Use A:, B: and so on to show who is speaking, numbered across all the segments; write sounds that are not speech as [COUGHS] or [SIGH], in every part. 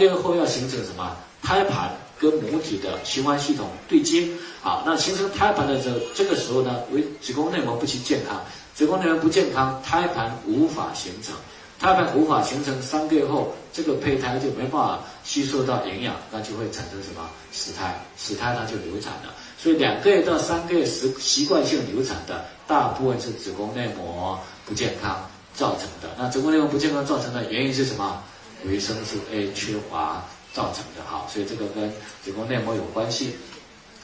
A: 第二后要形成什么？胎盘跟母体的循环系统对接。啊，那形成胎盘的时候，这个时候呢，为子宫内膜不健康，子宫内膜不健康，胎盘无法形成。胎盘无法形成，三个月后，这个胚胎就没办法吸收到营养，那就会产生什么死胎？死胎它就流产了。所以两个月到三个月时习惯性流产的，大部分是子宫内膜不健康造成的。那子宫内膜不健康造成的原因是什么？维生素 A 缺乏造成的。好，所以这个跟子宫内膜有关系。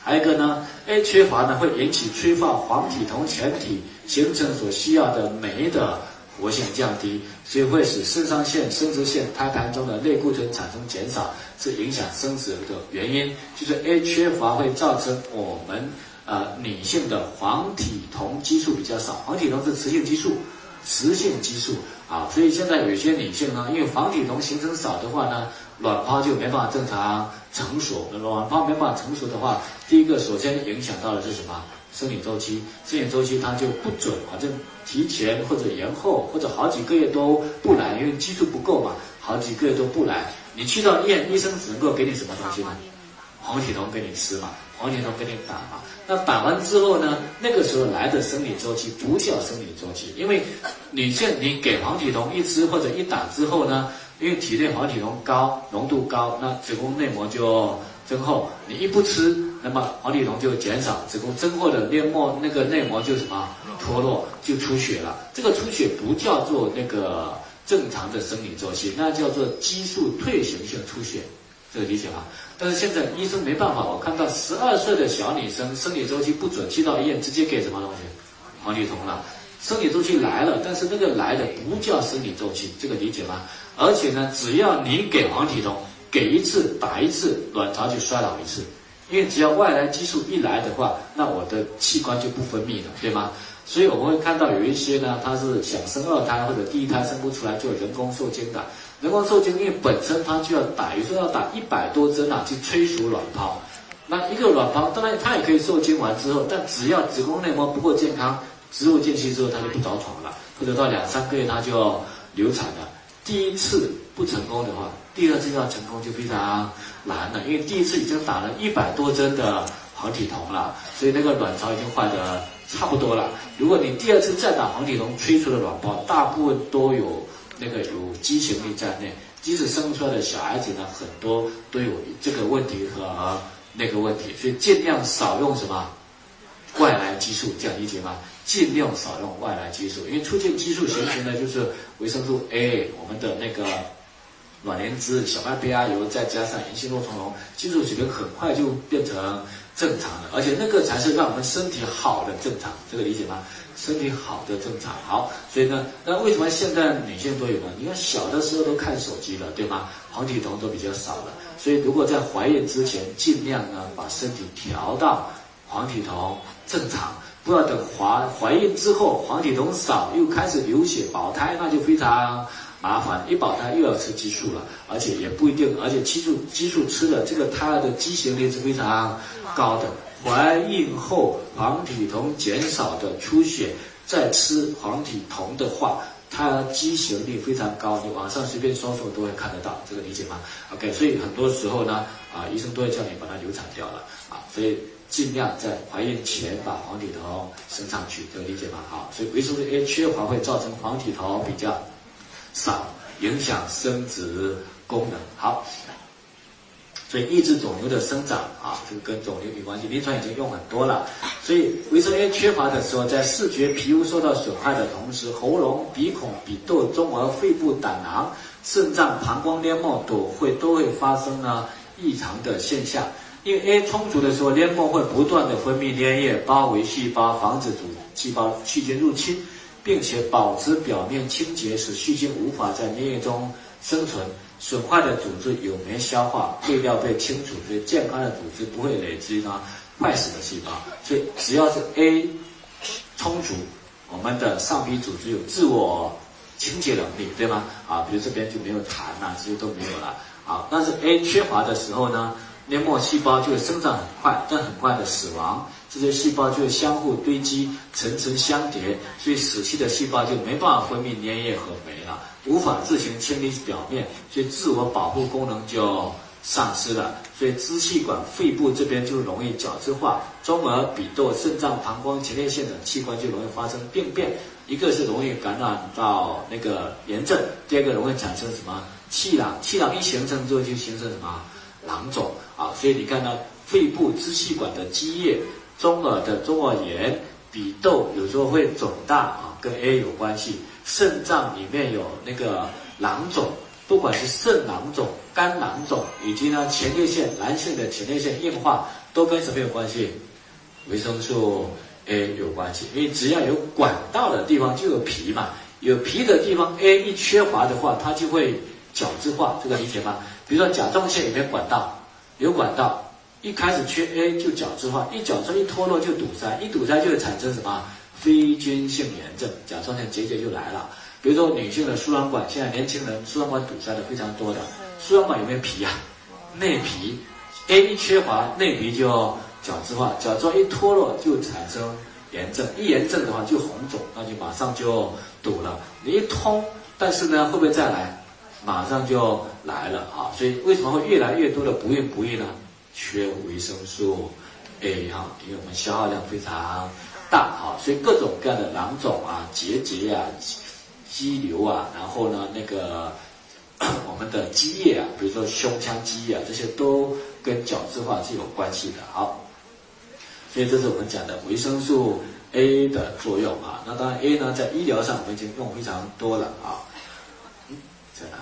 A: 还有一个呢，A 缺乏呢会引起催化黄体酮前体形成所需要的酶的。活性降低，所以会使肾上腺、生殖腺胎盘中的类固醇产生减少，是影响生殖的原因。就是 A 缺乏会造成我们呃女性的黄体酮激素比较少。黄体酮是雌性激素，雌性激素啊，所以现在有些女性呢，因为黄体酮形成少的话呢，卵泡就没办法正常成熟。卵泡没办法成熟的话，第一个首先影响到的是什么？生理周期，生理周期它就不准，反正提前或者延后，或者好几个月都不来，因为激素不够嘛，好几个月都不来。你去到医院，医生只能够给你什么东西呢？黄体酮给你吃嘛，黄体酮给你打嘛。那打完之后呢，那个时候来的生理周期不叫生理周期，因为女性你给黄体酮一吃或者一打之后呢，因为体内黄体酮高浓度高，那子宫内膜就增厚，你一不吃。那么黄体酮就减少，子宫增厚的黏膜那个内膜就什么脱落，就出血了。这个出血不叫做那个正常的生理周期，那叫做激素退行性出血，这个理解吗？但是现在医生没办法，我看到十二岁的小女生生理周期不准，去到医院直接给什么东西？黄体酮了。生理周期来了，但是那个来的不叫生理周期，这个理解吗？而且呢，只要你给黄体酮，给一次打一次，卵巢就衰老一次。因为只要外来激素一来的话，那我的器官就不分泌了，对吗？所以我们会看到有一些呢，他是想生二胎或者第一胎生不出来，就人工受精的。人工受精因为本身它就要打，有时候要打一百多针啊，去催熟卵泡。那一个卵泡当然它也可以受精完之后，但只要子宫内膜不够健康，植入进去之后它就不着床了，或者到两三个月它就流产了。第一次不成功的话，第二次要成功就非常难了，因为第一次已经打了一百多针的黄体酮了，所以那个卵巢已经坏的差不多了。如果你第二次再打黄体酮催出的卵泡，大部分都有那个有畸形率在内，即使生出来的小孩子呢，很多都有这个问题和那个问题，所以尽量少用什么外来激素，这样理解吗？尽量少用外来激素，因为促进激素形成呢，就是维生素 A，我们的那个卵磷脂、小麦胚芽油，再加上银杏诺虫酮，激素水平很快就变成正常的，而且那个才是让我们身体好的正常，这个理解吗？身体好的正常，好，所以呢，那为什么现在女性都有呢？你看小的时候都看手机了，对吗？黄体酮都比较少了，所以如果在怀孕之前，尽量呢把身体调到黄体酮正常。不要等怀怀孕之后黄体酮少又开始流血保胎，那就非常麻烦。一保胎又要吃激素了，而且也不一定，而且激素激素吃的这个胎儿的畸形率是非常高的。怀孕后黄体酮减少的出血，再吃黄体酮的话，它畸形率非常高。你网上随便搜索都会看得到，这个理解吗？OK，所以很多时候呢，啊，医生都会叫你把它流产掉了啊，所以。尽量在怀孕前把黄体酮升上去，这个理解吗？好，所以维生素 A 缺乏会造成黄体酮比较少，影响生殖功能。好，所以抑制肿瘤的生长啊，这个跟肿瘤有关系。临床已经用很多了。所以维生素 A 缺乏的时候，在视觉、皮肤受到损害的同时，喉咙、鼻孔、鼻窦、中耳、肺部、胆囊、肾脏、膀胱黏膜都会都会发生呢异常的现象。因为 A 充足的时候，黏膜会不断的分泌粘液包围细胞，防止主细胞细菌入侵，并且保持表面清洁，使细菌无法在粘液中生存。损坏的组织有酶消化，废料被清除，所以健康的组织不会累积呢坏死的细胞。所以只要是 A 充足，我们的上皮组织有自我清洁能力，对吗？啊，比如这边就没有痰呐，这些都没有了。好，但是 A 缺乏的时候呢？黏膜细胞就会生长很快，但很快的死亡。这些细胞就会相互堆积，层层相叠，所以死去的细胞就没办法分泌粘液和酶了，无法自行清理表面，所以自我保护功能就丧失了。所以支气管、肺部这边就容易角质化，中耳、鼻窦、肾脏、膀胱、前列腺等器官就容易发生病变。一个是容易感染到那个炎症，第二个容易产生什么气囊？气囊一形成之后就形成什么囊肿？所以你看到肺部支气管的积液。中耳的中耳炎，鼻窦有时候会肿大啊，跟 A 有关系。肾脏里面有那个囊肿，不管是肾囊肿、肝囊肿，以及呢前列腺男性的前列腺硬化，都跟什么有关系？维生素 A 有关系。因为只要有管道的地方就有皮嘛，有皮的地方 A 一缺乏的话，它就会角质化，这个理解吗？比如说甲状腺里面管道有管道。一开始缺 A 就角质化，一角质一脱落就堵塞，一堵塞就会产生什么非菌性炎症，甲状腺结节就来了。比如说女性的输卵管，现在年轻人输卵管堵塞的非常多的，输卵管有没有皮啊？内皮，A 一缺乏，内皮就角质化，角质一脱落就产生炎症，一炎症的话就红肿，那就马上就堵了。你一通，但是呢会不会再来？马上就来了啊！所以为什么会越来越多的不孕不育呢？缺维生素 A 哈，因为我们消耗量非常大哈，所以各种各样的囊肿啊、结节啊、肌瘤啊，然后呢，那个 [COUGHS] 我们的积液啊，比如说胸腔积液啊，这些都跟角质化是有关系的。好，所以这是我们讲的维生素 A 的作用啊。那当然 A 呢，在医疗上我们已经用非常多了啊。在哪？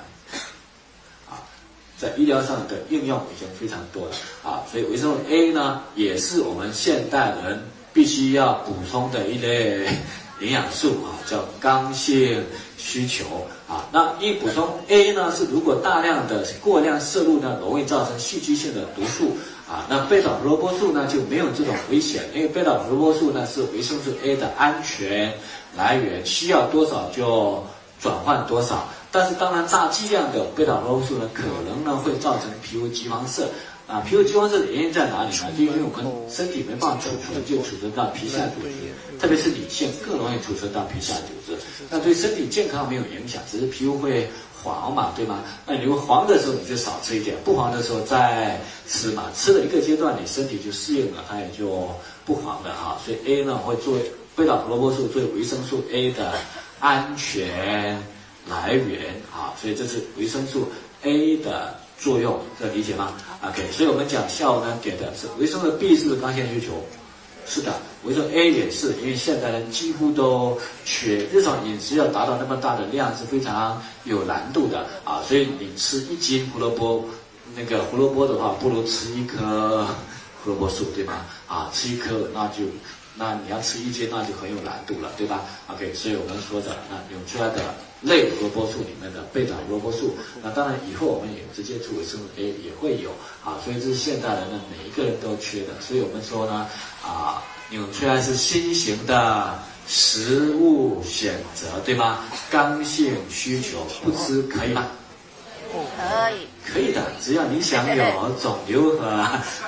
A: 在医疗上的应用已经非常多了啊，所以维生素 A 呢，也是我们现代人必须要补充的一类 [LAUGHS] 营养素啊，叫刚性需求啊。那一补充 A 呢，是如果大量的过量摄入呢，容易造成戏剧性的毒素啊。那贝塔胡萝卜素呢，就没有这种危险，因为贝塔胡萝卜素呢是维生素 A 的安全来源，需要多少就转换多少。但是当然，大剂量的贝塔胡萝卜素呢，可能呢会造成皮肤橘黄色啊。皮肤橘黄色的原因在哪里呢？就因为我们身体没办法储存，就储存到皮下组织，特别是女性更容易储存到皮下组织。那对身体健康没有影响，只是皮肤会黄嘛，对吗？那你黄的时候你就少吃一点，不黄的时候再吃嘛。吃了一个阶段，你身体就适应了，它也就不黄了啊。所以 A 呢会作为贝塔胡萝卜素作为维生素 A 的安全。来源啊，所以这是维生素 A 的作用，这理解吗？OK，所以我们讲下午呢给的是维生素 B 是刚性需求？是的，维生素 A 也是，因为现代人几乎都缺，日常饮食要达到那么大的量是非常有难度的啊，所以你吃一斤胡萝卜，那个胡萝卜的话，不如吃一棵胡萝卜素，对吗？啊，吃一颗那就。那你要吃一斤，那就很有难度了，对吧？OK，所以我们说的那涌出来的类胡萝卜素里面的贝塔胡萝卜素，那当然以后我们也直接出维生素 A 也会有啊，所以这是现代人呢每一个人都缺的，所以我们说呢啊，涌出来是新型的食物选择，对吗？刚性需求不吃可以吗？
B: 可以，
A: 可以的，只要你想有肿瘤和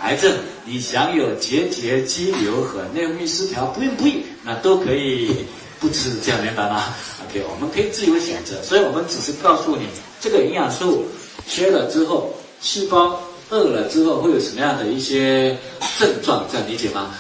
A: 癌症，你想有结节、肌瘤和内分泌失调，不孕不育，那都可以不吃，这样明白吗？OK，我们可以自由选择，所以我们只是告诉你，这个营养素缺了之后，细胞饿了之后会有什么样的一些症状，这样理解吗？